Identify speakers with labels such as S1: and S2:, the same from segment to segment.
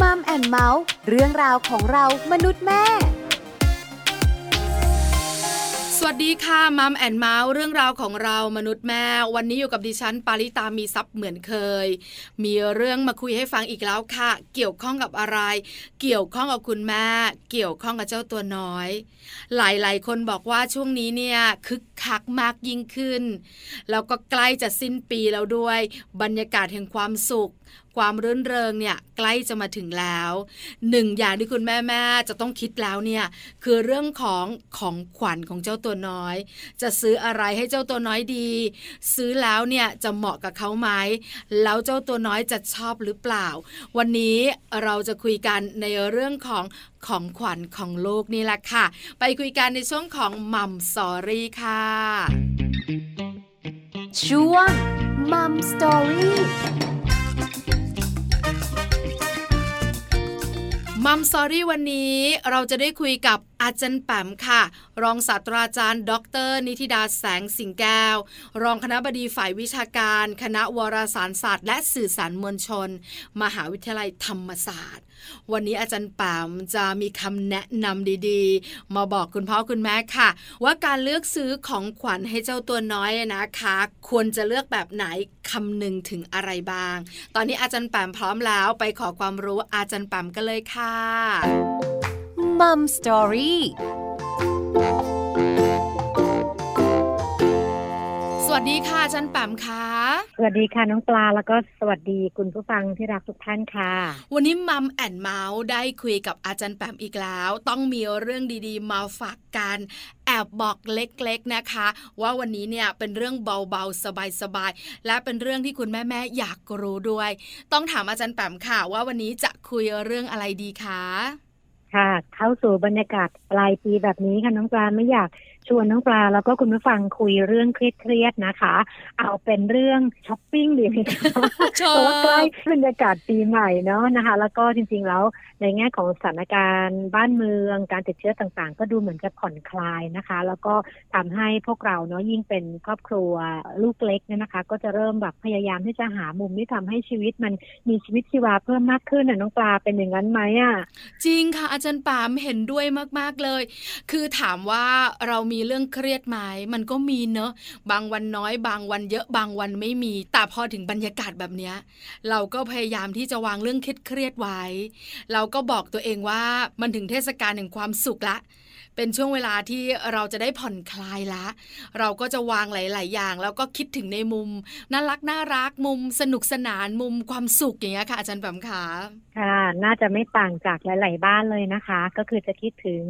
S1: Mom and Mouth เรื่องราวของเรามนุษย์แม่
S2: สวัสดีค่ะ Mom and Mouth เรื่องราวของเรามนุษย์แม่ วันนี้อยู่กับดิฉัน ปาริตามีทรัพย์เหมือนเคย มีเรื่องมาคุยให้ฟังอีกแล้วค่ะ เกี่ยวข้องกับอะไร เกี่ยวข้องกับคุณแม่ เกี่ยวข้องกับเจ้าตัวน้อย หลายๆ คนบอกว่าช่วงนี้เนี่ยคึกคักมากยิ่งขึ้นแล้วก็ใกล้จะสิ้นปีแล้วด้วย บรรยากาศแห่งความสุข ความรื่นเริงเนี่ยใกล้จะมาถึงแล้วหนึ่งอย่างที่คุณแม่แม่จะต้องคิดแล้วเนี่ยคือเรื่องของของขวัญของเจ้าตัวน้อย จะซื้ออะไรให้เจ้าตัวน้อยดี ซื้อแล้วเนี่ยจะเหมาะกับเขาไหมแล้วเจ้าตัวน้อยจะชอบหรือเปล่า วันนี้เราจะคุยกันในเรื่องของของขวัญของลูกนี่แหละค่ะ ไปคุยกันในช่วงของมัมสอรี่ค่ะ
S1: ช่วง
S2: Mom Story Mom Story วันนี้เราจะได้คุยกับอาจารย์แปมค่ะ รองศาสตราจารย์ ดร นิธิดาแสงสิงแก้ว รองคณบดีฝ่ายวิชาการ คณะวารสารศาสตร์ และสื่อสารมวลชน มหาวิทยาลัยธรรมศาสตร์ วันนี้อาจารย์แปมจะมีคำแนะนำดีๆ มาบอกคุณพ่อคุณแม่ค่ะ ว่าการเลือกซื้อของขวัญให้เจ้าตัวน้อยนะคะ ควรจะเลือกแบบไหนคำนึงถึงอะไรบ้าง ตอนนี้อาจารย์แปมพร้อมแล้วไปขอความรู้อาจารย์แปมกันเลยค่ะ
S1: Mom Story ส
S2: วัสดีค่ะอาจารย์แปมค่ะ
S3: สวัสดีค่ะน้องปลาแล้วก็สวัสดีคุณผู้ฟังที่รักทุกท่านค่ะ
S2: วันนี้ Mom and Mouth ได้คุยกับอาจารย์แปมอีกแล้ว ต้องมีเรื่องดีๆ มาฝากกันแอบบอกเล็กๆนะคะ ว่าวันนี้เนี่ยเป็นเรื่องเบาๆ สบายๆ และเป็นเรื่องที่คุณแม่ๆอยากรู้ด้วย ต้องถามอาจารย์แปมค่ะ ว่าวันนี้จะคุยเรื่องอะไรดีคะ
S3: ค่ะ เข้าสู่บรรยากาศปลายปีแบบนี้ค่ะน้องปลาไม่อยาก ชวนน้องปลาแล้วก็คุณผู้ฟังคุยเรื่องเครียดๆนะคะ เอาเป็นเรื่องช้อปปิ้งดีไหมคะเพราะว่าใกล้บรรยากาศปีใหม่เนาะนะคะ แล้วก็จริงๆแล้วในแง่ของสถานการณ์บ้านเมืองการติดเชื้อต่างๆ ก็ดูเหมือนจะผ่อนคลายนะคะ แล้วก็ทำให้พวกเราเนาะยิ่งเป็นครอบครัวลูกเล็กเนี่ยนะคะ ก็จะเริ่มแบบพยายามที่จะหามุมที่ทำให้ชีวิตมันมีชีวิตชีวาเพิ่มมากขึ้นน่ะน้องปลาเป็นอย่างนั้นไหมอะ
S2: จริงค่ะอาจารย์ปามเห็นด้วยมากๆเลย คือถามว่าเรามีีเรื่องเครียดไหมมันก็มีเนอะ บางวันน้อย บางวันเยอะบางวันไม่มี แต่พอถึงบรรยากาศแบบเนี้ย เราก็พยายามที่จะวางเรื่องเครียดไว้ เราก็บอกตัวเองว่ามันถึงเทศกาลแห่งความสุขละ เป็นช่วงเวลาที่เราจะได้ผ่อนคลายละ เราก็จะวางหลาย ๆ อย่าง แล้วก็คิดถึงในมุมน่ารักน่ารักมุมสนุกสนานมุมความสุขอย่างเงี้ยค่ะอาจารย์แปมขา
S3: ค่ะ น่าจะไม่ต่างจากหลาย ๆ บ้านเลยนะคะ ก็คือจะคิดถึง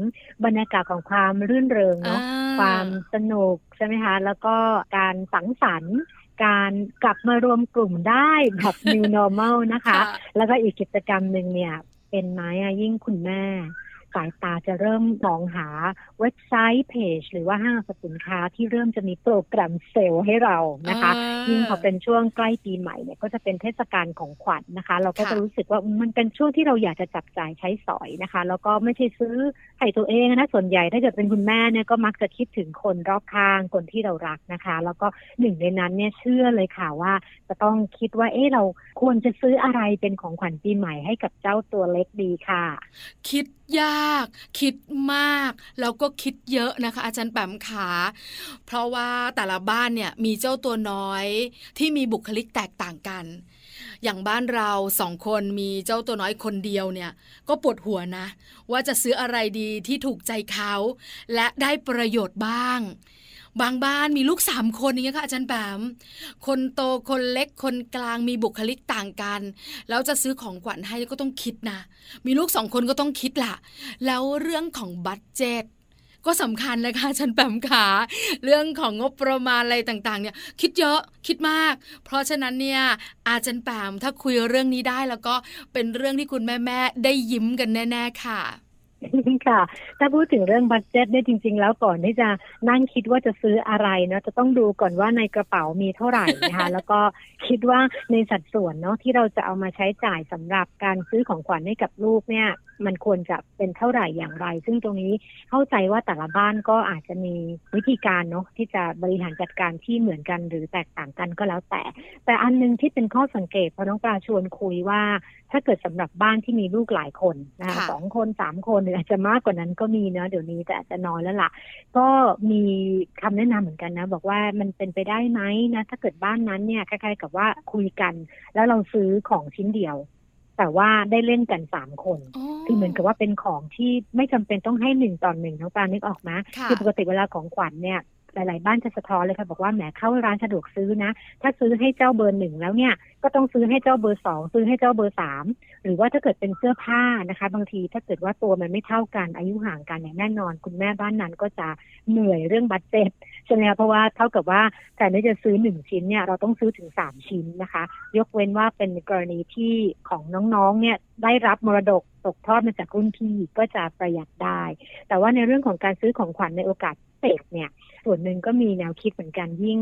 S3: บรรยากาศของความรื่นเริงเนาะความสนุกใช่ไหมคะ แล้วก็การสังสรรค์การกลับมารวมกลุ่มได้แบบ new normal นะคะ แล้วก็อีกกิจกรรมหนึ่งเนี่ย เป็นไม้ยิ่งคุณแม่ สายตาจะเริ่มมองหาเว็บไซต์เพจ หรือว่าห้างสรรพสินค้าที่เริ่มจะมีโปรแกรมเซลล์ให้เรานะคะยิ่งพอเป็นช่วงใกล้ปีใหม่เนี่ยก็จะเป็นเทศกาลของขวัญนนะคะ เราก็จะรู้สึกว่ามันเป็นช่วงที่เราอยากจะจับจ่ายใช้สอยนะคะ แล้วก็ไม่ใช่ซื้อให้ตัวเองนะส่วนใหญ่ถ้าเกิดเป็นคุณแม่เนี่ยก็มักจะคิดถึงคนรอบข้างคนที่เรารักนะคะ แล้วก็หนึ่งในนั้นเนี่ยเชื่อเลยค่ะว่า จะต้องคิดว่าเอ๊ะเราควรจะซื้ออะไรเป็นของขวัญปีใหม่ให้กับเจ้าตัวเล็กดีค่ะ
S2: คิดยาก คิดมาก แล้วก็คิดเยอะนะคะ อาจารย์แปมขาเพราะว่าแต่ละบ้านเนี่ยมีเจ้าตัวน้อยที่มีบุคลิกแตกต่างกัน อย่างบ้านเราสองคนมีเจ้าตัวน้อยคนเดียวเนี่ย ก็ปวดหัวนะ ว่าจะซื้ออะไรดีที่ถูกใจเขา และได้ประโยชน์บ้าง บางบ้านมีลูกสามคนอย่างเงี้ยค่ะอาจารย์แปมคนโตคนเล็กคนกลางมีบุคลิกต่างกัน แล้วจะซื้อของขวัญให้ก็ต้องคิดนะ มีลูกสองคนก็ต้องคิดละแล้วเรื่องของบัตเจตก็สำคัญนะคะฉันแปมขาเรื่องของงบประมาณอะไรต่างๆ เนี่ย คิดเยอะคิดมาก เพราะฉะนั้นเนี่ย อาจารย์แปมถ้าคุยเรื่องนี้ได้แล้วก็เป็นเรื่องที่คุณแม่ๆได้ยิ้มกันแน่ ๆ ค่ะ
S3: ค่ะ ถ้าพูดถึงเรื่องบัตเจ็ตเนี่ยจริง ๆ แล้วก่อนที่จะนั่งคิดว่าจะซื้ออะไรเนาะจะต้องดูก่อนว่าในกระเป๋ามีเท่าไหร่นะคะแล้วก็คิดว่าในสัดส่วนเนาะที่เราจะเอามาใช้จ่ายสำหรับการซื้อของขวัญให้กับลูกเนี่ยมันควรจะเป็นเท่าไหร่อย่างไร ซึ่งตรงนี้เข้าใจว่าแต่ละบ้านก็อาจจะมีวิธีการเนาะที่จะบริหารจัดการที่เหมือนกันหรือแตกต่างกันก็แล้วแต่ แต่อันนึงที่เป็นข้อสังเกตพอน้องปลาชวนคุยว่า ถ้าเกิดสำหรับบ้านที่มีลูกหลายคนนะคะ
S2: ค่ะ
S3: สองคนสามคนหรืออาจจะมากกว่านั้นก็มีนะเดี๋ยวนี้แต่อาจจะน้อยแล้วล่ะ ก็มีคำแนะนำเหมือนกันนะ บอกว่ามันเป็นไปได้ไหมนะ ถ้าเกิดบ้านนั้นเนี่ยคล้ายๆกับว่าคุยกัน แล้วเราซื้อของชิ้นเดียว แต่ว่าได้เล่นกันสามคน คือเหมือนกับว่าเป็นของที่ไม่จำเป็นต้องให้หนึ่งต่อหนึ่งน้องปลานึกออกไหม
S2: ค่ะ
S3: คือปกติเวลาของขวัญเนี่ย หลาย ๆ บ้านจะสะท้อนเลยค่ะบอกว่าแหมเข้าร้านสะดวกซื้อนะ ถ้าซื้อให้เจ้าเบอร์หนึ่งแล้วเนี่ยก็ต้องซื้อให้เจ้าเบอร์สองซื้อให้เจ้าเบอร์สามหรือว่าถ้าเกิดเป็นเสื้อผ้านะคะ บางทีถ้าเกิดว่าตัวมันไม่เท่ากันอายุห่างกันเนี่ยแน่นอน คุณแม่บ้านนั้นก็จะเหนื่อยเรื่อง budget ใช่ไหมคะเพราะว่าเท่ากับว่าแทนที่จะซื้อหนึ่งชิ้นเนี่ยเราต้องซื้อถึงสามชิ้นนะคะ ยกเว้นว่าเป็นกรณีที่ของน้อง ๆ เนี่ยได้รับมรดกตกทอดมาจากรุ่นพี่ก็จะประหยัดได้ แต่ว่าในเรื่องของการซื้อของขวัญในโอกาสเศษเนี่ย ส่วนหนึ่งก็มีแนวคิดเหมือนกันยิ่ง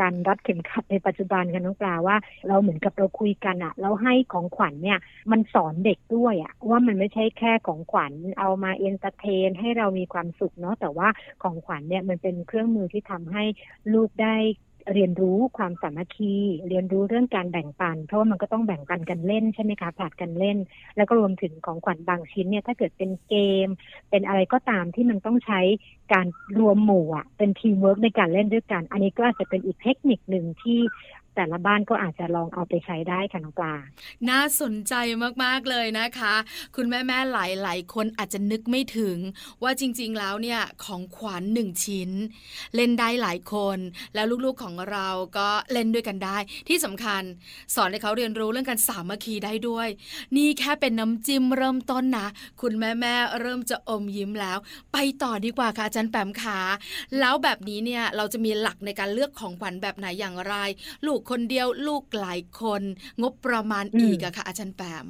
S3: การรัดเข็มขัดในปัจจุบันกันน้องปลาว่า เราเหมือนกับเราคุยกันอะเราให้ของขวัญเนี่ย มันสอนเด็กด้วยอะว่ามันไม่ใช่แค่ของขวัญเอามา entertain ให้เรามีความสุขเนาะแต่ว่าของขวัญเนี่ยมันเป็นเครื่องมือที่ทำให้ลูกได้ เรียนรู้ความสามัคคี เรียนรู้เรื่องการแบ่งปัน เพราะว่ามันก็ต้องแบ่งปันกันเล่นใช่ไหมคะผลัดกันเล่น แล้วก็รวมถึงของขวัญบางชิ้นเนี่ยถ้าเกิดเป็นเกม เป็นอะไรก็ตามที่มันต้องใช้การรวมหมู่อะเป็นทีมเวิร์กในการเล่นด้วยกัน อันนี้ก็อาจจะเป็นอีกเทคนิคหนึ่งที่ แต่ละบ้านก็อาจจะลองเอาไปใช้ได้ค่ะน้องปลา
S2: น่าสนใจมากๆเลยนะคะ คุณแม่ๆหลายๆคนอาจจะนึกไม่ถึง ว่าจริงๆแล้วเนี่ยของขวัญหนึ่งชิ้น เล่นได้หลายคน แล้วลูกๆของเราก็เล่นด้วยกันได้ ที่สำคัญสอนให้เขาเรียนรู้เรื่องการสามัคคีได้ด้วย นี่แค่เป็นน้ำจิ้มเริ่มต้นนะคุณแม่ๆเริ่มจะอมยิ้มแล้ว ไปต่อดีกว่าค่ะอาจารย์แปมขาแล้วแบบนี้เนี่ยเราจะมีหลักในการเลือกของขวัญแบบไหนอย่างไร ลูกคนเดียวลูกหลายคน งบประมาณ
S3: อืม
S2: อีกอะค่ะ อาจารย์แปม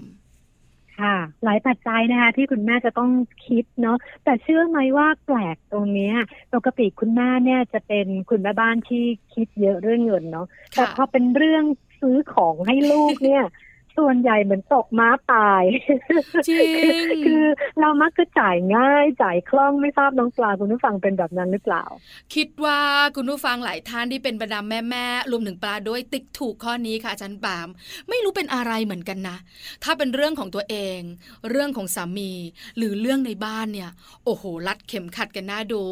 S3: ค่ะ หลายปัจจัยนะคะที่คุณแม่จะต้องคิดเนาะแต่เชื่อไหมว่าแปลกตรงเนี้ยปกติคุณแม่เนี่ยจะเป็นคุณแม่บ้านที่คิดเยอะเรื่องเงินเนาะแต่
S2: ค่ะ
S3: พอเป็นเรื่องซื้อของให้ลูกเนี่ย ส่วนใหญ่เหมือนตกม้าตาย
S2: จริง
S3: คือเรามักจะจ่ายง่ายจ่ายคล่องไม่ทราบน้องปลาคุณผู้ฟังเป็นแบบนั้นหรือเปล่า
S2: คิดว่าคุณผู้ฟังหลายท่านที่เป็นบรรดาแม่ๆรวมถึงปลาด้วยติ๊กถูกข้อนี้ค่ะอาจารย์ปาม ไม่รู้เป็นอะไรเหมือนกันนะ ถ้าเป็นเรื่องของตัวเอง เรื่องของสามี หรือเรื่องในบ้านเนี่ย โอ้โห รัดเข็มขัดกันน่าดู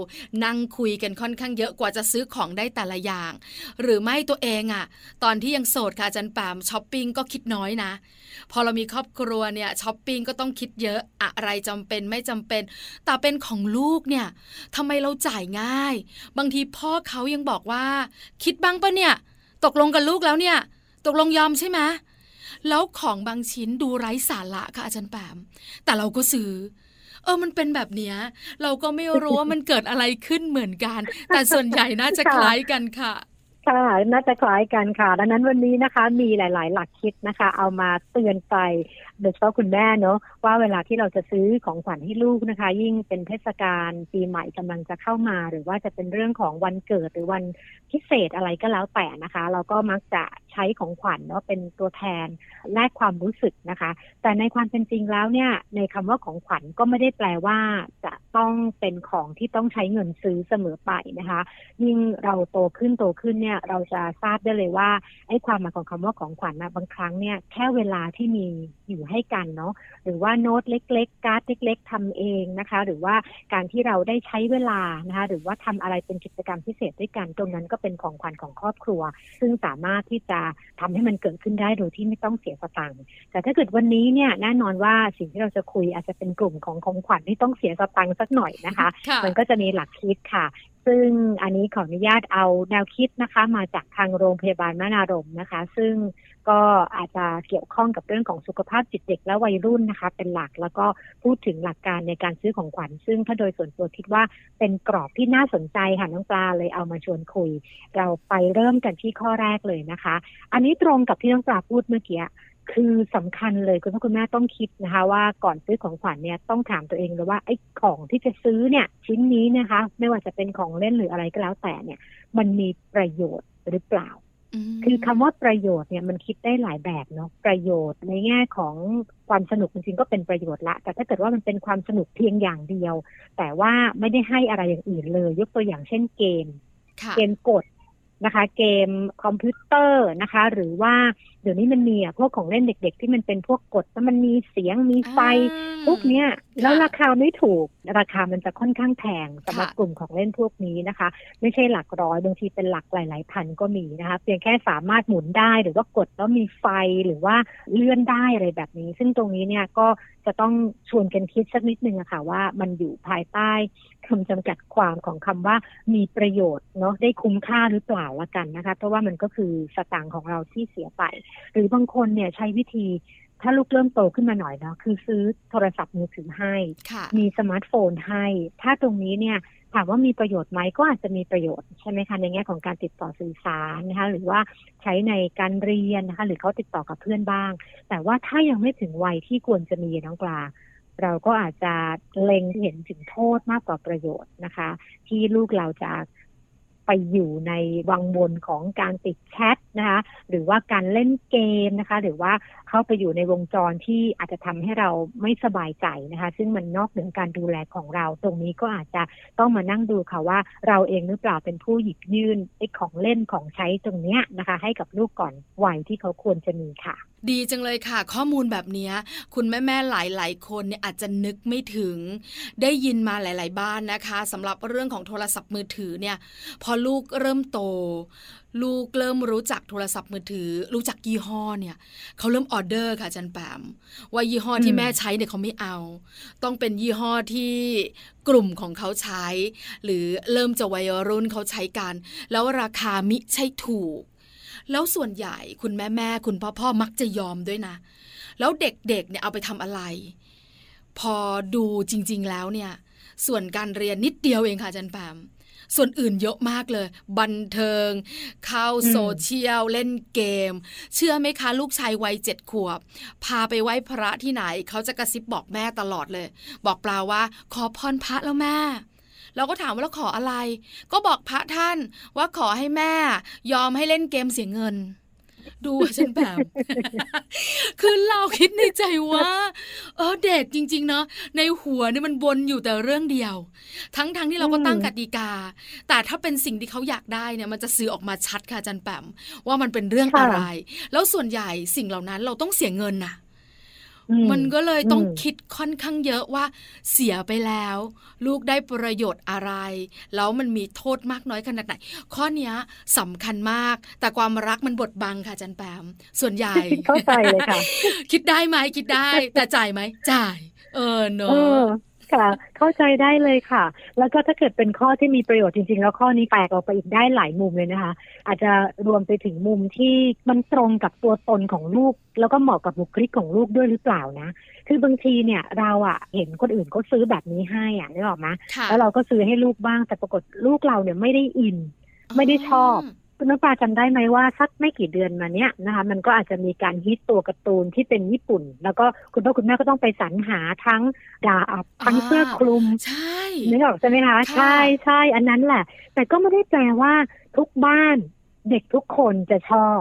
S2: นั่งคุยกันค่อนข้างเยอะกว่าจะซื้อของได้แต่ละอย่าง หรือไม่ตัวเองอะตอนที่ยังโสดค่ะอาจารย์ปามช้อปปิ้งก็คิดน้อยนะพอเรามีครอบครัวเนี่ยช้อปปิ้งก็ต้องคิดเยอะอะไรจำเป็นไม่จำเป็น แต่เป็นของลูกเนี่ยทำไมเราจ่ายง่าย บางทีพ่อเขายังบอกว่า คิดบ้างปะเนี่ย ตกลงกับลูกแล้วเนี่ย ตกลงยอมใช่ไหมแล้วของบางชิ้นดูไร้สาระค่ะอาจารย์แปมแต่เราก็ซื้อเออ มันเป็นแบบเนี้ย เราก็ไม่รู้ว่ามันเกิดอะไรขึ้นเหมือนกัน แต่ส่วนใหญ่น่าจะคล้ายกันค่ะ
S3: ค่ะน่าจะคล้ายกันค่ะ ดังนั้นวันนี้นะคะ มีหลาย ๆ หลักคิดนะคะ เอามาเตือนไปโดยเฉพาะคุณแม่เนาะว่าเวลาที่เราจะซื้อของขวัญให้ลูกนะคะ ยิ่งเป็นเทศกาลปีใหม่กำลังจะเข้ามา หรือว่าจะเป็นเรื่องของวันเกิดหรือวันพิเศษอะไรก็แล้วแต่นะคะ เราก็มักจะ ใช้ของขวัญเนาะเป็นตัวแทนแลกความรู้สึกนะคะ แต่ในความเป็นจริงแล้วเนี่ยในคำว่าของขวัญก็ไม่ได้แปลว่า จะต้องเป็นของที่ต้องใช้เงินซื้อเสมอไปนะคะ ยิ่งเราโตขึ้นโตขึ้นเนี่ยเราจะทราบได้เลยว่าไอ้ความหมายของคำว่าของขวัญนะบางครั้งเนี่ยแค่เวลาที่มีอยู่ให้กันเนาะหรือว่าโน้ตเล็ก ๆ การ์ดเล็ก ๆทำเองนะคะ หรือว่าการที่เราได้ใช้เวลานะคะหรือว่าทำอะไรเป็นกิจกรรมพิเศษด้วยกัน ตรงนั้นก็เป็นของขวัญของครอบครัว ซึ่งสามารถที่จะทำให้มันเกิดขึ้นได้โดยที่ไม่ต้องเสียสตังค์แต่ถ้าเกิดวันนี้เนี่ยแน่นอนว่าสิ่งที่เราจะคุยอาจจะเป็นกลุ่มของของขวัญที่ต้องเสียสตังค์สักหน่อยนะคะ
S2: ค่ะ
S3: มันก็จะมีหลักคิดค่ะ ซึ่งอันนี้ขออนุญาตเอาแนวคิดนะคะ มาจากทางโรงพยาบาลมานารมนะคะ ซึ่งก็อาจจะเกี่ยวข้องกับเรื่องของสุขภาพจิตเด็กและวัยรุ่นนะคะ เป็นหลักแล้วก็พูดถึงหลักการในการซื้อของขวัญ ซึ่งถ้าโดยส่วนตัวคิดว่าเป็นกรอบที่น่าสนใจค่ะน้องปลาเลยเอามาชวนคุย เราไปเริ่มกันที่ข้อแรกเลยนะคะ อันนี้ตรงกับที่น้องปลาพูดเมื่อกี้ คือสำคัญเลยคุณพ่อคุณแม่ต้องคิดนะคะ ว่าก่อนซื้อของขวัญเนี่ยต้องถามตัวเองเลยว่าไอ้ของที่จะซื้อเนี่ยชิ้นนี้นะคะ ไม่ว่าจะเป็นของเล่นหรืออะไรก็แล้วแต่เนี่ย มันมีประโยชน์หรือเปล่า คือคำว่าประโยชน์เนี่ยมันคิดได้หลายแบบเนาะประโยชน์ในแง่ของความสนุกจริงๆก็เป็นประโยชน์ละ แต่ถ้าเกิดว่ามันเป็นความสนุกเพียงอย่างเดียว แต่ว่าไม่ได้ให้อะไรอย่างอื่นเลย ยกตัวอย่างเช่นเกมเกมกด นะคะ เกมคอมพิวเตอร์นะคะ หรือว่าเดี๋ยวนี้มันมีอะพวกของเล่นเด็ก ๆ ที่มันเป็นพวกกดแล้วมันมีเสียงมีไฟพวกเนี้ยแล้วราคาไม่ถูกราคามันจะค่อนข้างแพงสำหรับกลุ่มของเล่นพวกนี้นะคะ ไม่ใช่หลักร้อยบางทีเป็นหลักหลาย ๆ พันก็มีนะคะเพียงแค่สามารถหมุนได้หรือว่ากดแล้วมีไฟหรือว่าเลื่อนได้อะไรแบบนี้ ซึ่งตรงนี้เนี่ยก็จะต้องชวนกันคิดสักนิดนึงอะค่ะว่ามันอยู่ภายใต้ คำจำกัดความของคำว่ามีประโยชน์เนาะได้คุ้มค่าหรือเปล่าละกันนะคะ เพราะว่ามันก็คือสตางค์ของเราที่เสียไป หรือบางคนเนี่ยใช้วิธีถ้าลูกเริ่มโตขึ้นมาหน่อยเนาะคือซื้อโทรศัพท์มือถือให้ มีสมาร์ทโฟนให้ ถ้าตรงนี้เนี่ยถามว่ามีประโยชน์ไหมก็อาจจะมีประโยชน์ใช่ไหมคะในแง่ของการติดต่อสื่อสารนะคะหรือว่าใช้ในการเรียนนะคะหรือเขาติดต่อกับเพื่อนบ้าง แต่ว่าถ้ายังไม่ถึงวัยที่ควรจะมีน้องปลา เราก็อาจจะเล็งเห็นถึงโทษมากกว่าประโยชน์นะคะ ที่ลูกเราจะไปอยู่ในวังวนของการติดแชทนะคะ หรือว่าการเล่นเกมนะคะ หรือว่าเข้าไปอยู่ในวงจรที่อาจจะทำให้เราไม่สบายใจนะคะ ซึ่งมันนอกเหนือการดูแลของเรา ตรงนี้ก็อาจจะต้องมานั่งดูค่ะว่าเราเองหรือเปล่าเป็นผู้หยิบยื่นไอ้ของเล่นของใช้ตรงเนี้ยนะคะ ให้กับลูกก่อนวัยที่เขาควรจะมีค่ะ
S2: ดีจังเลยค่ะ ข้อมูลแบบนี้คุณแม่แม่หลาย ๆ คนเนี่ยอาจจะนึกไม่ถึง ได้ยินมาหลาย ๆ บ้านนะคะสำหรับเรื่องของโทรศัพท์มือถือเนี่ยพอลูกเริ่มโต ลูกเริ่มรู้จักโทรศัพท์มือถือ รู้จักยี่ห้อเนี่ยเขาเริ่มออเดอร์ค่ะจันแปมว่ายี่ห้อที่แม่ใช้เนี่ยเขาไม่เอา ต้องเป็นยี่ห้อที่กลุ่มของเขาใช้ หรือเริ่มจะวัยรุ่นเขาใช้กัน แล้วราคามิใช่ถูก แล้วส่วนใหญ่คุณแม่แม่คุณพ่อพ่อมักจะยอมด้วยนะ แล้วเด็กๆเนี่ยเอาไปทำอะไร พอดูจริง ๆแล้วเนี่ย ส่วนการเรียนนิดเดียวเองค่ะจันแปมส่วนอื่นเยอะมากเลย บันเทิง เข้าโซเชียล เล่นเกม เชื่อไหมคะลูกชายวัยเจ็ดขวบ พาไปไหว้พระที่ไหน เขาจะกระซิบบอกแม่ตลอดเลย บอกเปล่าว่า ขอพรพระแล้วแม่ เราก็ถามว่าเราขออะไร ก็บอกพระท่านว่าขอให้แม่ ยอมให้เล่นเกมเสียเงิน ดูฉันแบบคือเราคิดในใจว่า เออเด็กจริง ๆ เนาะในหัวนี่มันวนอยู่แต่เรื่องเดียว ทั้งๆทที่เราก็ตั้งกติกา แต่ถ้าเป็นสิ่งที่เขาอยากได้เนี่ย มันจะซื้อออกมาชัดค่ะจันแปมว่ามันเป็นเรื่องอะไร แล้วส่วนใหญ่สิ่งเหล่านั้นเราต้องเสียเงินน่ะ มันก็เลยต้องคิดค่อนข้างเยอะว่าเสียไปแล้ว ลูกได้ประโยชน์อะไร แล้วมันมีโทษมากน้อยขนาดไหน ข้อนี้สำคัญมาก แต่ความรักมันบดบังค่ะจันแปม ส่วนใหญ่
S3: เข้าใจเลยค่ะ
S2: คิดได้ไหมคิดได้ แต่จ่ายไหมจ่าย เออเนอะ
S3: ค่ะ เข้าใจได้เลยค่ะ แล้วก็ถ้าเกิดเป็นข้อที่มีประโยชน์จริง ๆ แล้วข้อนี้แตกออกไปอีกได้หลายมุมเลยนะคะ อาจจะรวมไปถึงมุมที่มันตรงกับตัวตนของลูก แล้วก็เหมาะกับบุคลิกของลูกด้วยหรือเปล่านะ คือบางทีเนี่ยเราอะเห็นคนอื่นเขาซื้อแบบนี้ให้อะนึกออกไหมแล้วเราก็ซื้อให้ลูกบ้างแต่ปรากฏลูกเราเนี่ยไม่ได้อิน ไม่ได้ชอบ คุณน้ำปลาจำได้ไหมว่าสักไม่กี่เดือนมาเนี้ยนะคะ มันก็อาจจะมีการฮิตตัวการ์ตูนที่เป็นญี่ปุ่น แล้วก็คุณพ่อคุณแม่ก็ต้องไปสรรหาทั้งดาบทั้งเสื้อคลุม
S2: ใช่
S3: นึกออกใช่ไหมคะใช่ใช่อันนั้นแหละ แต่ก็ไม่ได้แปลว่าทุกบ้านเด็กทุกคนจะชอบ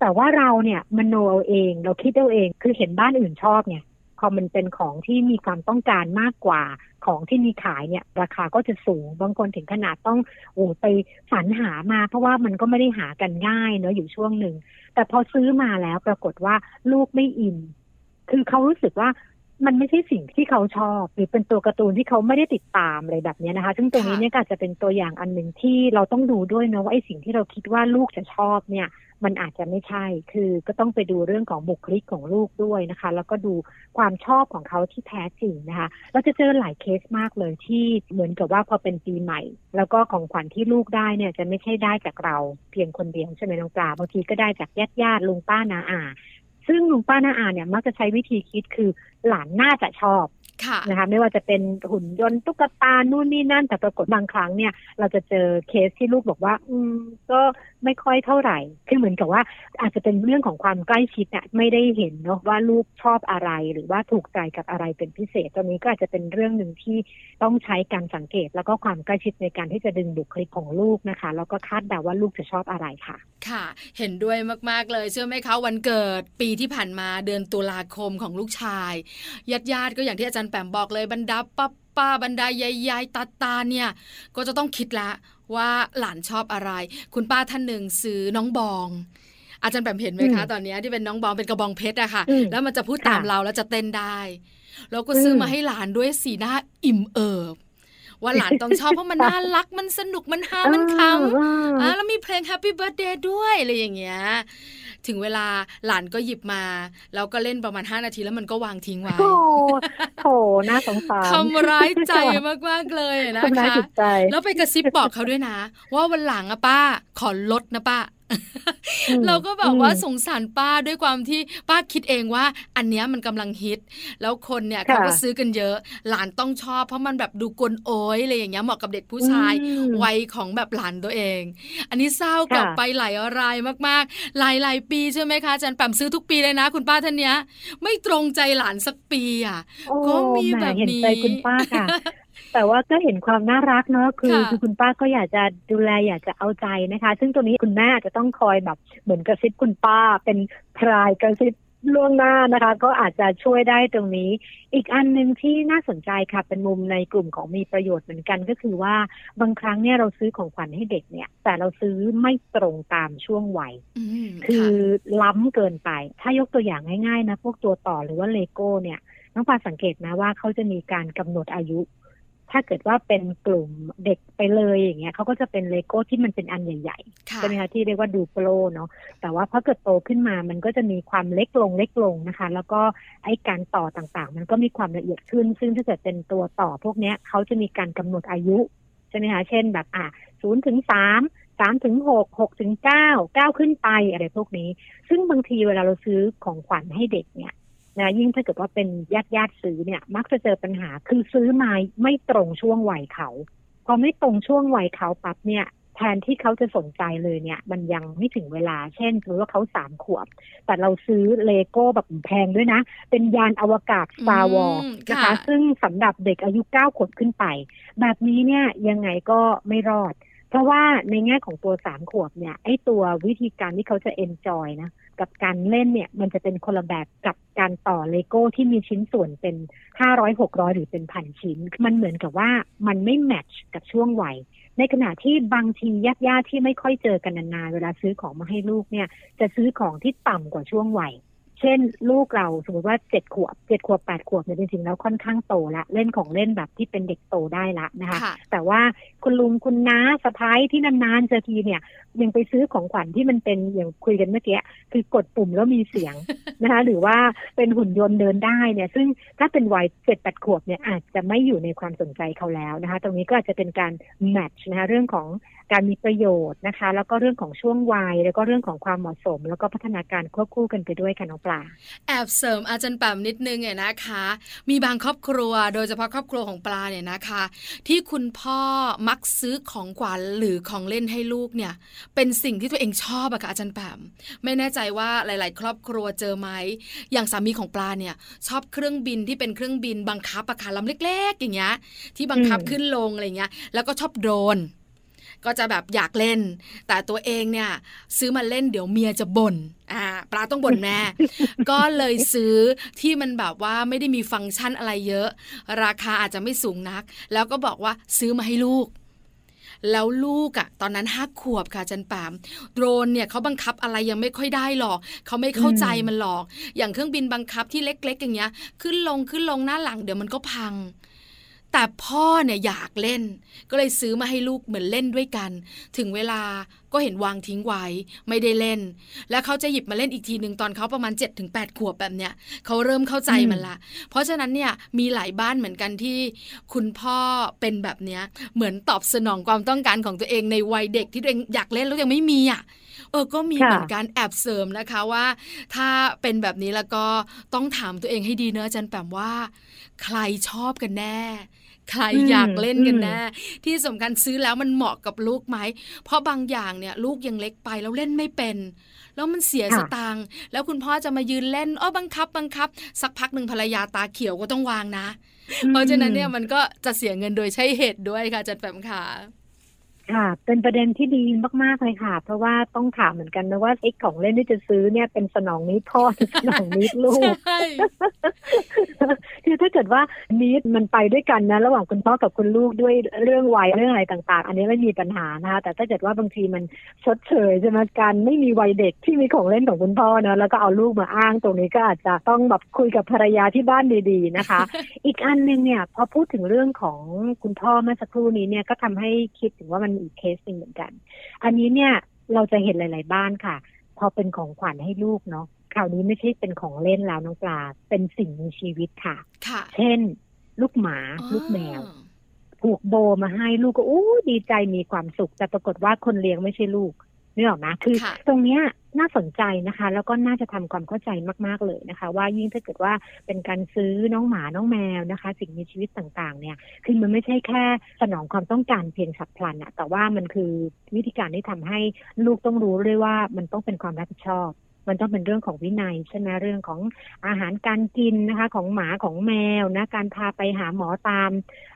S3: แต่ว่าเราเนี่ยมโนเอาเอง เราคิดเอาเองคือเห็นบ้านอื่นชอบเนี่ย พอมันเป็นของที่มีความต้องการมากกว่าของที่มีขายเนี่ย ราคาก็จะสูงบางคนถึงขนาดต้องโอ้ไปสรรหามา เพราะว่ามันก็ไม่ได้หากันง่ายเนอะอยู่ช่วงหนึ่ง แต่พอซื้อมาแล้วปรากฏว่าลูกไม่อิน คือเขารู้สึกว่ามันไม่ใช่สิ่งที่เขาชอบ หรือเป็นตัวการ์ตูนที่เขาไม่ได้ติดตามอะไรแบบนี้นะคะ ซึ่งตรงนี้เนี่ยก็จะเป็นตัวอย่างอันหนึ่งที่เราต้องดูด้วยนะว่าไอ้สิ่งที่เราคิดว่าลูกจะชอบเนี่ย มันอาจจะไม่ใช่ คือก็ต้องไปดูเรื่องของบุคลิกของลูกด้วยนะคะ แล้วก็ดูความชอบของเขาที่แท้จริงนะคะ เราจะเจอหลายเคสมากเลยที่เหมือนกับว่าพอเป็นปีใหม่ แล้วก็ของขวัญที่ลูกได้เนี่ยจะไม่ใช่ได้จากเราเพียงคนเดียวใช่ไหมน้องปลาบางทีก็ได้จากญาติญาติลุงป้านาอาซึ่งลุงป้านาอาเนี่ยมักจะใช้วิธีคิดคือหลานน่าจะชอบ นะคะไม่ว่าจะเป็นหุ่นยนต์ตุ๊กตานู่นนี่นั่น แต่ปรากฏบางครั้งเนี่ย เราจะเจอเคสที่ลูกบอกว่า อืม ก็ไม่ค่อยเท่าไหร่คือเหมือนกับว่า อาจจะเป็นเรื่องของความใกล้ชิดเนี่ยไม่ได้เห็นเนาะว่าลูกชอบอะไรหรือว่าถูกใจกับอะไรเป็นพิเศษตรงนี้ก็อาจจะเป็นเรื่องหนึ่งที่ต้องใช้การสังเกต แล้วก็ความใกล้ชิดในการที่จะดึงบุคลิกของลูกนะคะ แล้วก็คาดเดาว่าลูกจะชอบอะไรค่ะ
S2: ค่ะ เห็นด้วยมาก ๆ เลย เชื่อไหมคะวันเกิดปีที่ผ่านมาเดือนตุลาคมของลูกชายญาติญาติก็อย่างที่อาจารย์แปมบอกเลยบรรดาป้าป้าบรรดายายยายตาตาเนี่ยก็จะต้องคิดละว่าหลานชอบอะไร คุณป้าท่านหนึ่งซื้อน้องบองอาจารย์แปมเห็นไหมคะตอนนี้ที่เป็นน้องบองเป็นกระบองเพชรอะค่ะ แล้วมันจะพูดตามเราแล้วจะเต้นได้แล้วก็ซื้อมาให้หลานด้วยสีหน้าอิ่มเอิบว่าหลานต้องชอบเพราะมันน่ารักมันสนุกมันฮามันคำอ่าแล้วมีเพลง Happy Birthday ด้วยอะไรอย่างเงี้ย ถึงเวลาหลานก็หยิบมาแล้วก็เล่นประมาณ 5 นาทีแล้วมันก็วางทิ้งไว้
S3: โอ้โถน่าสงสาร
S2: ทำร้ายใจมากๆเลยนะคะแล้วไปกระซิบบอกเขาด้วยนะ ว่าวันหลังอะป้า ขอลดนะป้า เราก็บอกว่าสงสารป้าด้วยความที่ป้าคิดเองว่า อันนี้มันกำลังฮิต แล้วคนเนี่ยเขาก็ซื้อกันเยอะ หลานต้องชอบ เพราะมันแบบดูกลโอยอะไรอย่างเงี้ยเหมาะกับเด็กผู้ชายวัยของแบบหลานตัวเอง อันนี้เศร้ากลับไปหลายรายมากๆ หลายหลายปีใช่ไหมคะจันแปมซื้อทุกปีเลยนะ คุณป้าท่านเนี้ย ไม่ตรงใจหลานสักปีอะก็มีแบบนี้
S3: เห็นใจคุณป้าค่ะ แต่ว่าก็เห็นความน่ารักเนาะคือคือคุณป้าก็อยากจะดูแลอยากจะเอาใจนะคะ ซึ่งตัวนี้คุณแม่จะต้องคอยแบบเหมือนกระซิบคุณป้า เป็นพรายกระซิบล่วงหน้านะคะ ก็อาจจะช่วยได้ตรงนี้ อีกอันหนึ่งที่น่าสนใจค่ะเป็นมุมในกลุ่มของมีประโยชน์เหมือนกันก็คือว่าบางครั้งเนี่ยเราซื้อของขวัญให้เด็กเนี่ย แต่เราซื้อไม่ตรงตามช่วงวัยคือล้ำเกินไป ถ้ายกตัวอย่างง่ายๆนะ พวกตัวต่อหรือว่าเลโก้เนี่ยน้องปลาสังเกตนะว่าเขาจะมีการกำหนดอายุ ถ้าเกิดว่าเป็นกลุ่มเด็กไปเลยอย่างเงี้ยเขาก็จะเป็นเลโก้ที่มันเป็นอันใหญ่ๆใช่ไหมคะที่เรียกว่า Duploเนาะแต่ว่าพอเกิดโตขึ้นมามันก็จะมีความเล็กลงเล็กลงนะคะ แล้วก็ไอ้การต่อต่างๆ มันก็มีความละเอียดขึ้น ซึ่งถ้าเกิดเป็นตัวต่อพวกเนี้ยเขาจะมีการกำหนดอายุใช่ไหมคะเช่นแบบอะศูนย์ถึงสามสามถึงหกหกถึงเก้าเก้าขึ้นไปอะไรพวกนี้ ซึ่งบางทีเวลาเราซื้อของขวัญให้เด็กเนี่ย นะยิ่งถ้าเกิดว่าเป็นญาติญาติซื้อเนี่ยมักจะเจอปัญหาคือซื้อมาไม่ตรงช่วงวัยเขา พอไม่ตรงช่วงวัยเขาปั๊บเนี่ยแทนที่เขาจะสนใจเลยเนี่ย มันยังไม่ถึงเวลา เช่นหรือว่าเขาสามขวบ แต่เราซื้อเลโก้แบบแพงด้วยนะ เป็นยานอวกาศ Star Wars นะคะ ซึ่งสำหรับเด็กอายุเก้าขวบขึ้นไป แบบนี้เนี่ยยังไงก็ไม่รอด เพราะว่าในแง่ของตัวสามขวบเนี่ย ไอ้ตัววิธีการที่เขาจะ enjoy นะ กับการเล่นเนี่ย มันจะเป็นคนละแบบกับการต่อเลโก้ที่มีชิ้นส่วนเป็นห้าร้อยหกร้อยหรือเป็นพันชิ้น มันเหมือนกับว่ามันไม่แมทช์กับช่วงวัยในขณะที่บางทีญาติญาติที่ไม่ค่อยเจอกันนานๆเวลาซื้อของมาให้ลูกเนี่ย จะซื้อของที่ต่ำกว่าช่วงวัย เช่น ลูกเราสมมติว่าเจ็ดขวบเจ็ดขวบแปดขวบเนี่ยจริงๆแล้วค่อนข้างโตละเล่นของเล่นแบบที่เป็นเด็กโตได้ละนะคะ แต่ว่าคุณลุงคุณน้าสะพ้ายที่นานๆเจอทีเนี่ยยังไปซื้อของขวัญที่มันเป็นอย่างคุยกันเมื่อกี้คือกดปุ่มแล้วมีเสียงนะคะ หรือว่าเป็นหุ่นยนต์เดินได้เนี่ย ซึ่งถ้าเป็นวัยเจ็ดแปดขวบเนี่ยอาจจะไม่อยู่ในความสนใจเขาแล้วนะคะ ตรงนี้ก็อาจจะเป็นการแมทช์นะคะเรื่องของ การมีประโยชน์นะคะ แล้วก็เรื่องของช่วงวัย แล้วก็เรื่องของความเหมาะสม แล้วก็พัฒนาการควบคู่กันไปด้วยค่ะน้องปลา
S2: แอบเสริมอาจารย์แปมนิดนึงเนี่ยนะคะ มีบางครอบครัว โดยเฉพาะครอบครัวของปลาเนี่ยนะคะ ที่คุณพ่อมักซื้อของขวัญหรือของเล่นให้ลูกเนี่ย เป็นสิ่งที่ตัวเองชอบอะค่ะอาจารย์แปมไม่แน่ใจว่าหลาย ๆ ครอบครัวเจอไหมอย่างสามีของปลาเนี่ย ชอบเครื่องบินที่เป็นเครื่องบินบังคับอะค่ะลำเล็ก ๆ อย่างเงี้ยที่บังคับขึ้นลงอะไรเงี้ยแล้วก็ชอบโดรน ก็จะแบบอยากเล่น แต่ตัวเองเนี่ยซื้อมาเล่นเดี๋ยวเมียจะบน่นอ่าปลาต้องบ่นแม่ ก็เลยซื้อที่มันแบบว่าไม่ได้มีฟังก์ชันอะไรเยอะ ราคาอาจจะไม่สูงนัก แล้วก็บอกว่าซื้อมาให้ลูกแล้วลูกอะ่ะ ตอนนั้นห้าขวบค่ะจันปามโดรนเนี่ยเขาบังคับอะไรยังไม่ค่อยได้หรอกเขาไม่เข้าใจมันหรอก อย่างเครื่องบินบังคับที่เล็ก ๆ อย่างเงี้ย ขึ้นลงขึ้นลงหน้าหลังเดี๋ยวมันก็พัง แต่พ่อเนี่ยอยากเล่น ก็เลยซื้อมาให้ลูกเหมือนเล่นด้วยกัน ถึงเวลาก็เห็นวางทิ้งไว้ไม่ได้เล่น แล้วเขาจะหยิบมาเล่นอีกทีหนึ่งตอนเขาประมาณ7จ็ถึงแขวบแบบเนี้ยเขาเริ่มเข้าใจมันละ เพราะฉะนั้นเนี่ยมีหลายบ้านเหมือนกันที่ คุณพ่อเป็นแบบเนี้ยเหมือนตอบสนองความต้องการของตัวเองในวัยเด็กที่ตัวเองอยากเล่นแล้วยังไม่มีอะ เออก็มีเหมือนกันแอบเสริมนะคะว่า ถ้าเป็นแบบนี้แล้วก็ต้องถามตัวเองให้ดีเนอะอาจารย์แปมว่า ใครชอบกันแน่ใครอยากเล่นกันแน่ที่สำคัญซื้อแล้วมันเหมาะกับลูกไหม เพราะบางอย่างเนี่ย ลูกยังเล็กไปแล้วเล่นไม่เป็น แล้วมันเสียสตางค์แล้วคุณพ่อจะมายืนเล่นอ้อบังคับบังคับ สักพักหนึ่งภรรยาตาเขียวก็ต้องวางนะ เพราะฉะนั้นเนี่ยมันก็จะเสียเงินโดยใช่เหตุด้วยค่ะจัดแปมค่ะ
S3: ค่ะ เป็นประเด็นที่ดีมาก ๆ เลยค่ะ เพราะว่าต้องถามเหมือนกันนะว่าไอ้ของเล่นที่จะซื้อเนี่ยเป็นสนองนิดพ่อสนองนิดลูกคือถ้าเกิดว่านิดมันไปด้วยกันนะ ระหว่างคุณพ่อกับคุณลูกด้วยเรื่องวัยเรื่องอะไรต่าง ๆ อันนี้ไม่มีปัญหานะคะแต่ถ้าเกิดว่าบางทีมันชดเชยใช่ไหมการไม่มีวัยเด็กที่มีของเล่นของคุณพ่อนะแล้วก็เอาลูกมาอ้างตรงนี้ก็อาจจะต้องแบบคุยกับภรรยาที่บ้านดีๆนะคะ อีกอันหนึ่งเนี่ยพอพูดถึงเรื่องของคุณพ่อเมื่อสักครู่นี้เนี่ยก็ทำให้คิดถึงว่ามันอีกเคสหนึ่งเหมือนกัน อันนี้เนี่ยเราจะเห็นหลาย ๆ บ้านค่ะ พอเป็นของขวัญให้ลูกเนาะคราวนี้ไม่ใช่เป็นของเล่นแล้วน้องปลาเป็นสิ่งมีชีวิตค่ะ
S2: ค่ะ
S3: เช่น ลูกหมา ลูกแมวผูกโบมาให้ลูกก็อู้ดีใจมีความสุข แต่ปรากฏว่าคนเลี้ยงไม่ใช่ลูกนี่หรอกนะคือ ตรงเนี้ยน่าสนใจนะคะ แล้วก็น่าจะทำความเข้าใจมาก ๆ เลยนะคะ ว่ายิ่งถ้าเกิดว่าเป็นการซื้อน้องหมาน้องแมวนะคะ สิ่งมีชีวิตต่างๆ เนี่ย คือมันไม่ใช่แค่สนองความต้องการเพียงฉับพลันอะแต่ว่ามันคือวิธีการที่ทำให้ลูกต้องรู้ด้วยว่ามันต้องเป็นความรับผิดชอบ มันต้องเป็นเรื่องของวินัยใช่ไหมเรื่องของอาหารการกินนะคะ ของหมาของแมวนะการพาไปหาหมอตาม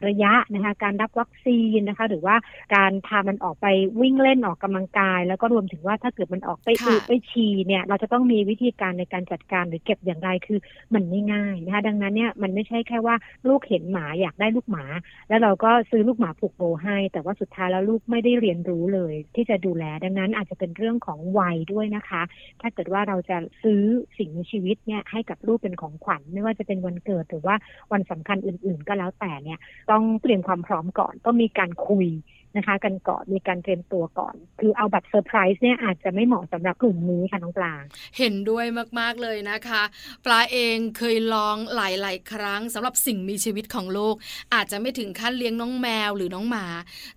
S3: ระยะนะคะ การรับวัคซีนนะคะ หรือว่าการพามันออกไปวิ่งเล่นออกกำลังกาย แล้วก็รวมถึงว่าถ้าเกิดมันออกไปอืไปฉี่เนี่ย เราจะต้องมีวิธีการในการจัดการหรือเก็บอย่างไรคือมันไม่ง่ายนะคะ ดังนั้นเนี่ยมันไม่ใช่แค่ว่าลูกเห็นหมาอยากได้ลูกหมา แล้วเราก็ซื้อลูกหมาผูกโบให้ แต่ว่าสุดท้ายแล้วลูกไม่ได้เรียนรู้เลย ที่จะดูแลดังนั้นอาจจะเป็นเรื่องของวัยด้วยนะคะ ถ้าเกิดว่าเราจะซื้อสิ่งมีชีวิตเนี่ยให้กับลูกเป็นของขวัญ ไม่ว่าจะเป็นวันเกิดหรือว่าวันสำคัญอื่น ๆ ก็แล้วแต่เนี่ยต้องเตรียมความพร้อมก่อนต้องมีการคุยนะคะกันก่อนมีการเตรียมตัวก่อน คือเอาแบบเซอร์ไพรส์เนี่ยอาจจะไม่เหมาะสำหรับกลุ่มนี้ค่ะน้องปลา
S2: เห็นด้วยมากๆเลยนะคะ ปลาเองเคยลองหลาย ๆ ครั้งสำหรับสิ่งมีชีวิตของโลก อาจจะไม่ถึงขั้นเลี้ยงน้องแมวหรือน้องหมา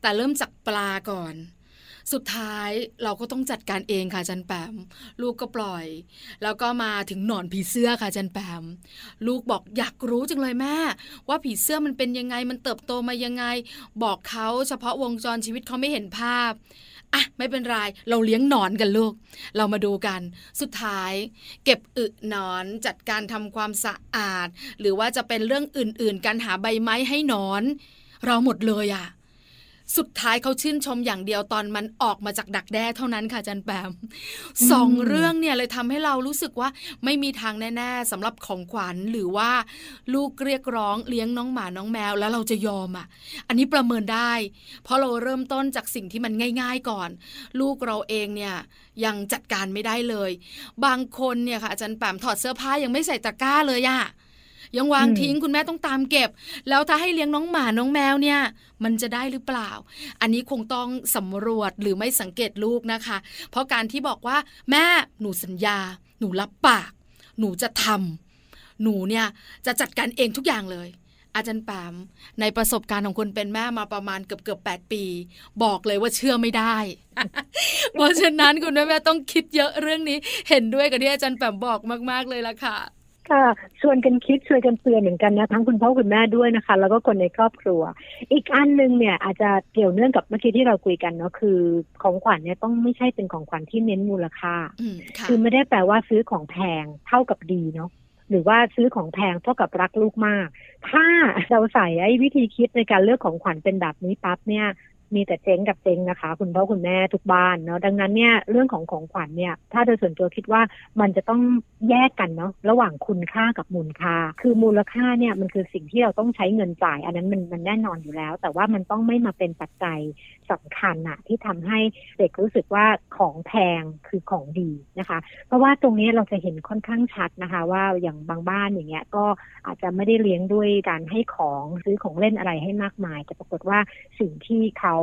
S2: แต่เริ่มจากปลาก่อน สุดท้ายเราก็ต้องจัดการเองค่ะจันแปม ลูกก็ปล่อย แล้วก็มาถึงหนอนผีเสื้อค่ะจันแปม ลูกบอกอยากรู้จังเลยแม่ ว่าผีเสื้อมันเป็นยังไงมันเติบโตมายังไง บอกเขาเฉพาะวงจรชีวิตเขาไม่เห็นภาพอะไม่เป็นไรเราเลี้ยงหนอนกันลูก เรามาดูกัน สุดท้าย เก็บอึหนอนจัดการทำความสะอาด หรือว่าจะเป็นเรื่องอื่นๆ การหาใบไม้ให้หนอน เราหมดเลยอะ่ะ สุดท้ายเขาชื่นชมอย่างเดียวตอนมันออกมาจากดักแด้เท่านั้นค่ะจันแปมสองเรื่องเนี่ยเลยทำให้เรารู้สึกว่าไม่มีทางแน่ๆสำหรับของขวัญหรือว่า ลูกเรียกร้องเลี้ยงน้องหมาน้องแมวแล้วเราจะยอมอะ อันนี้ประเมินได้ เพราะเราเริ่มต้นจากสิ่งที่มันง่าย ๆก่อน ลูกเราเองเนี่ยยังจัดการไม่ได้เลย บางคนเนี่ยค่ะอาจารย์แปมถอดเสื้อผ้ายังไม่ใส่ตะกร้าเลยอะ ยังวางทิ้งคุณแม่ต้องตามเก็บ แล้วถ้าให้เลี้ยงน้องหมาน้องแมวเนี่ย มันจะได้หรือเปล่า อันนี้คงต้องสำรวจหรือไม่สังเกตลูกนะคะ เพราะการที่บอกว่า แม่หนูสัญญา หนูรับปาก หนูจะทำหนูเนี่ยจะจัดการเองทุกอย่างเลยอาจารย์แปมในประสบการณ์ของคนเป็นแม่มาประมาณเกือบเกือบแปดปี บอกเลยว่าเชื่อไม่ได้ เพราะฉะนั้นคุณแม่ต้องคิดเยอะเรื่องนี้ เห็นด้วยกับที่อาจารย์แปมบอกมาก ๆเลยละค่ะ
S3: ค่ะชวนกันคิดชวนกันเตือนเหมือนกันนะทั้งคุณพ่อคุณแม่ด้วยนะคะ แล้วก็คนในครอบครัว อีกอันหนึ่งเนี่ย อาจจะเกี่ยวเนื่องกับเมื่อกี้ที่เราคุยกันเนาะคือ ของขวัญเนี่ยต้องไม่ใช่เป็นของขวัญที่เน้นมูลค่าคือไม่ได้แปลว่าซื้อของแพงเท่ากับดีเนาะหรือว่าซื้อของแพงเท่ากับรักลูกมาก ถ้าเราใส่ไอ้วิธีคิดในการเลือกของขวัญเป็นแบบนี้ปั๊บเนี่ย มีแต่เจ๊งกับเจ๊งนะคะ คุณพ่อคุณแม่ทุกบ้านเนาะดังนั้นเนี่ยเรื่องของของขวัญเนี่ย ถ้าโดยส่วนตัวคิดว่ามันจะต้องแยกกันเนาะระหว่างคุณค่ากับมูลค่า คือมูลค่าเนี่ยมันคือสิ่งที่เราต้องใช้เงินจ่าย อันนั้นมันมันแน่นอนอยู่แล้ว แต่ว่ามันต้องไม่มาเป็นปัจจัยสำคัญอะที่ทำให้เด็กรู้สึกว่าของแพงคือของดีนะคะ เพราะว่าตรงนี้เราจะเห็นค่อนข้างชัดนะคะ ว่าอย่างบางบ้านอย่างเงี้ยก็อาจจะไม่ได้เลี้ยงด้วยการให้ของซื้อของเล่นอะไรให้มากมาย แต่ปรากฏว่าสิ่งที่เขา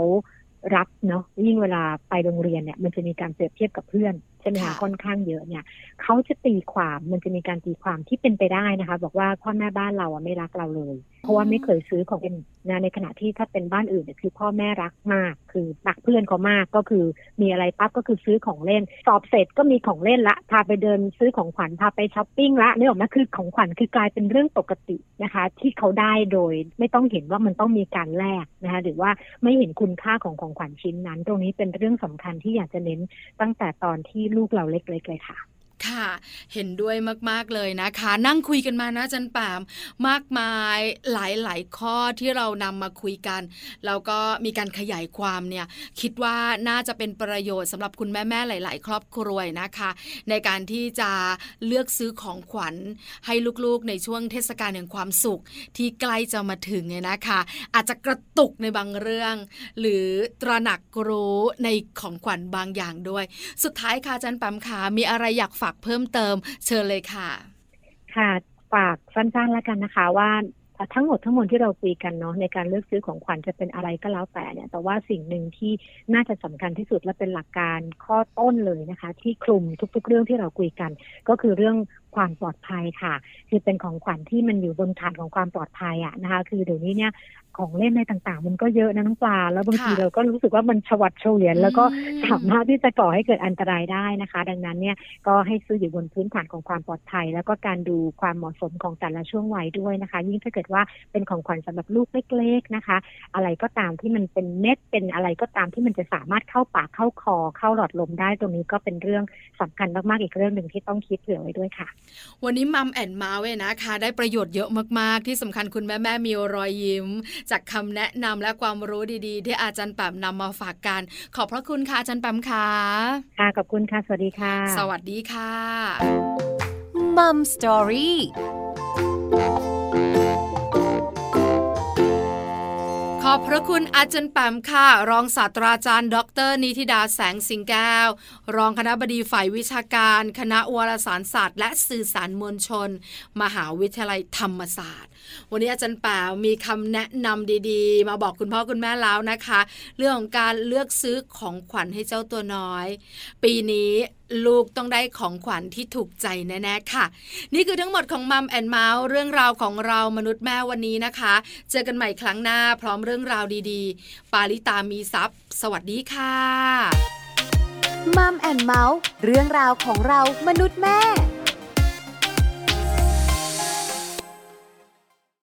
S3: รับเนาะยิ่งเวลาไปโรงเรียนเนี่ย มันจะมีการเปรียบเทียบกับเพื่อน ใช่ไหมคะ
S2: ค่ะ
S3: ค่อนข้างเยอะเนี่ยเขาจะตีความมันจะมีการตีความที่เป็นไปได้นะคะ บอกว่าพ่อแม่บ้านเราอะไม่รักเราเลย เพราะว่าไม่เคยซื้อของเล่นนะในขณะที่ถ้าเป็นบ้านอื่นเนี่ยคือพ่อแม่รักมาก คือรักเพื่อนเขามากก็คือมีอะไรปั๊บก็คือซื้อของเล่น สอบเสร็จก็มีของเล่นละพาไปเดินซื้อของขวัญพาไปช้อปปิ้งละนี่ออกมาคือของขวัญคือกลายเป็นเรื่องปกตินะคะ ที่เขาได้โดยไม่ต้องเห็นว่ามันต้องมีการแลกนะคะหรือว่าไม่เห็นคุณค่าของของขวัญชิ้นนั้น ตรงนี้เป็นเรื่องสำคัญที่อยากจะเน้นตั้งแต่ตอนที่ลูกเราเล็กๆเลยค่ะ
S2: ค่ะ เห็นด้วยมากๆเลยนะคะ นั่งคุยกันมานะจันปามมากมายหลายๆข้อที่เรานำมาคุยกัน แล้วก็มีการขยายความเนี่ยคิดว่าน่าจะเป็นประโยชน์สำหรับคุณแม่ๆหลาย ๆ ครอบครัวนะคะ ในการที่จะเลือกซื้อของขวัญให้ลูกๆในช่วงเทศกาลแห่งความสุขที่ใกล้จะมาถึงเนี่ยนะคะ อาจจะกระตุกในบางเรื่อง หรือตระหนักรู้ในของขวัญบางอย่างด้วย สุดท้ายค่ะจันปามขามีอะไรอยากฝากเพิ่มเติมเชิญเลยค่ะ
S3: ค่ะฝากสั้นๆแล้วกันนะคะว่าทั้งหมดทั้งมวลที่เราคุยกันเนาะในการเลือกซื้อของขวัญจะเป็นอะไรก็แล้วแต่เนี่ย แต่ว่าสิ่งหนึ่งที่น่าจะสำคัญที่สุดและเป็นหลักการข้อต้นเลยนะคะ ที่คลุมทุกๆเรื่องที่เราคุยกัน ก็คือเรื่อง ความปลอดภัยค่ะ คือเป็นของขวัญที่มันอยู่บนฐานของความปลอดภัยอะนะคะ คือเดี๋ยวนี้เนี่ยของเล่นในต่างๆ มันก็เยอะนะน้องปลา แล้วบางที
S2: ค่ะ
S3: เราก็รู้สึกว่ามันชวัดเฉวียน แล้วก็
S2: อืม
S3: สามารถที่จะก่อให้เกิดอันตรายได้นะคะ ดังนั้นเนี่ยก็ให้ซื้ออยู่บนพื้นฐานของความปลอดภัย แล้วก็การดูความเหมาะสมของแต่ละช่วงวัยด้วยนะคะ ยิ่งถ้าเกิดว่าเป็นของขวัญสำหรับลูกเล็ก ๆนะคะ อะไรก็ตามที่มันเป็นเม็ดเป็นอะไรก็ตามที่มันจะสามารถเข้าปากเข้าคอเข้าหลอดลมได้ตรงนี้ก็เป็นเรื่องสำคัญมากๆอีกเรื่องหนึ่งที่ต้องคิดเผื่อไว้ด้วยค่ะ
S2: วันนี้ Mom and Mouth เว้ยนะคะ ได้ประโยชน์เยอะมากๆ ที่สำคัญคุณแม่แม่ๆมีรอยยิ้ม จากคำแนะนำและความรู้ดีๆ ที่อาจารย์แปมนำมาฝากกัน ขอบพระคุณค่ะอาจารย์แปมค่ะ
S3: ค่ะขอบคุณค่ะ สวัสดีค่ะ
S2: สวัสดีค่ะ
S1: Mom Story
S2: ขอบพระคุณอาจารย์แปมค่ะ รองศาสตราจารย์ ดร นิติดาแสงสิงแก้ว รองคณะบดีฝ่ายวิชาการ คณะวารสารศาสตร์ และสื่อสารมวลชน มหาวิทยาลัยธรรมศาสตร์ วันนี้อาจารย์แปมมีคำแนะนำดีๆ มาบอกคุณพ่อคุณแม่แล้วนะคะ เรื่องของการเลือกซื้อของขวัญให้เจ้าตัวน้อย ปีนี้ลูกต้องได้ของขวัญที่ถูกใจแน่ๆค่ะ นี่คือทั้งหมดของมัมแอนเมาส์เรื่องราวของเรามนุษย์แม่วันนี้นะคะ เจอกันใหม่ครั้งหน้าพร้อมเรื่องราวดีๆ ปาลิตามีซัพ์สวัสดีค่ะ
S1: มัมแอนเมาส์เรื่องราวของเรามนุษย์แม่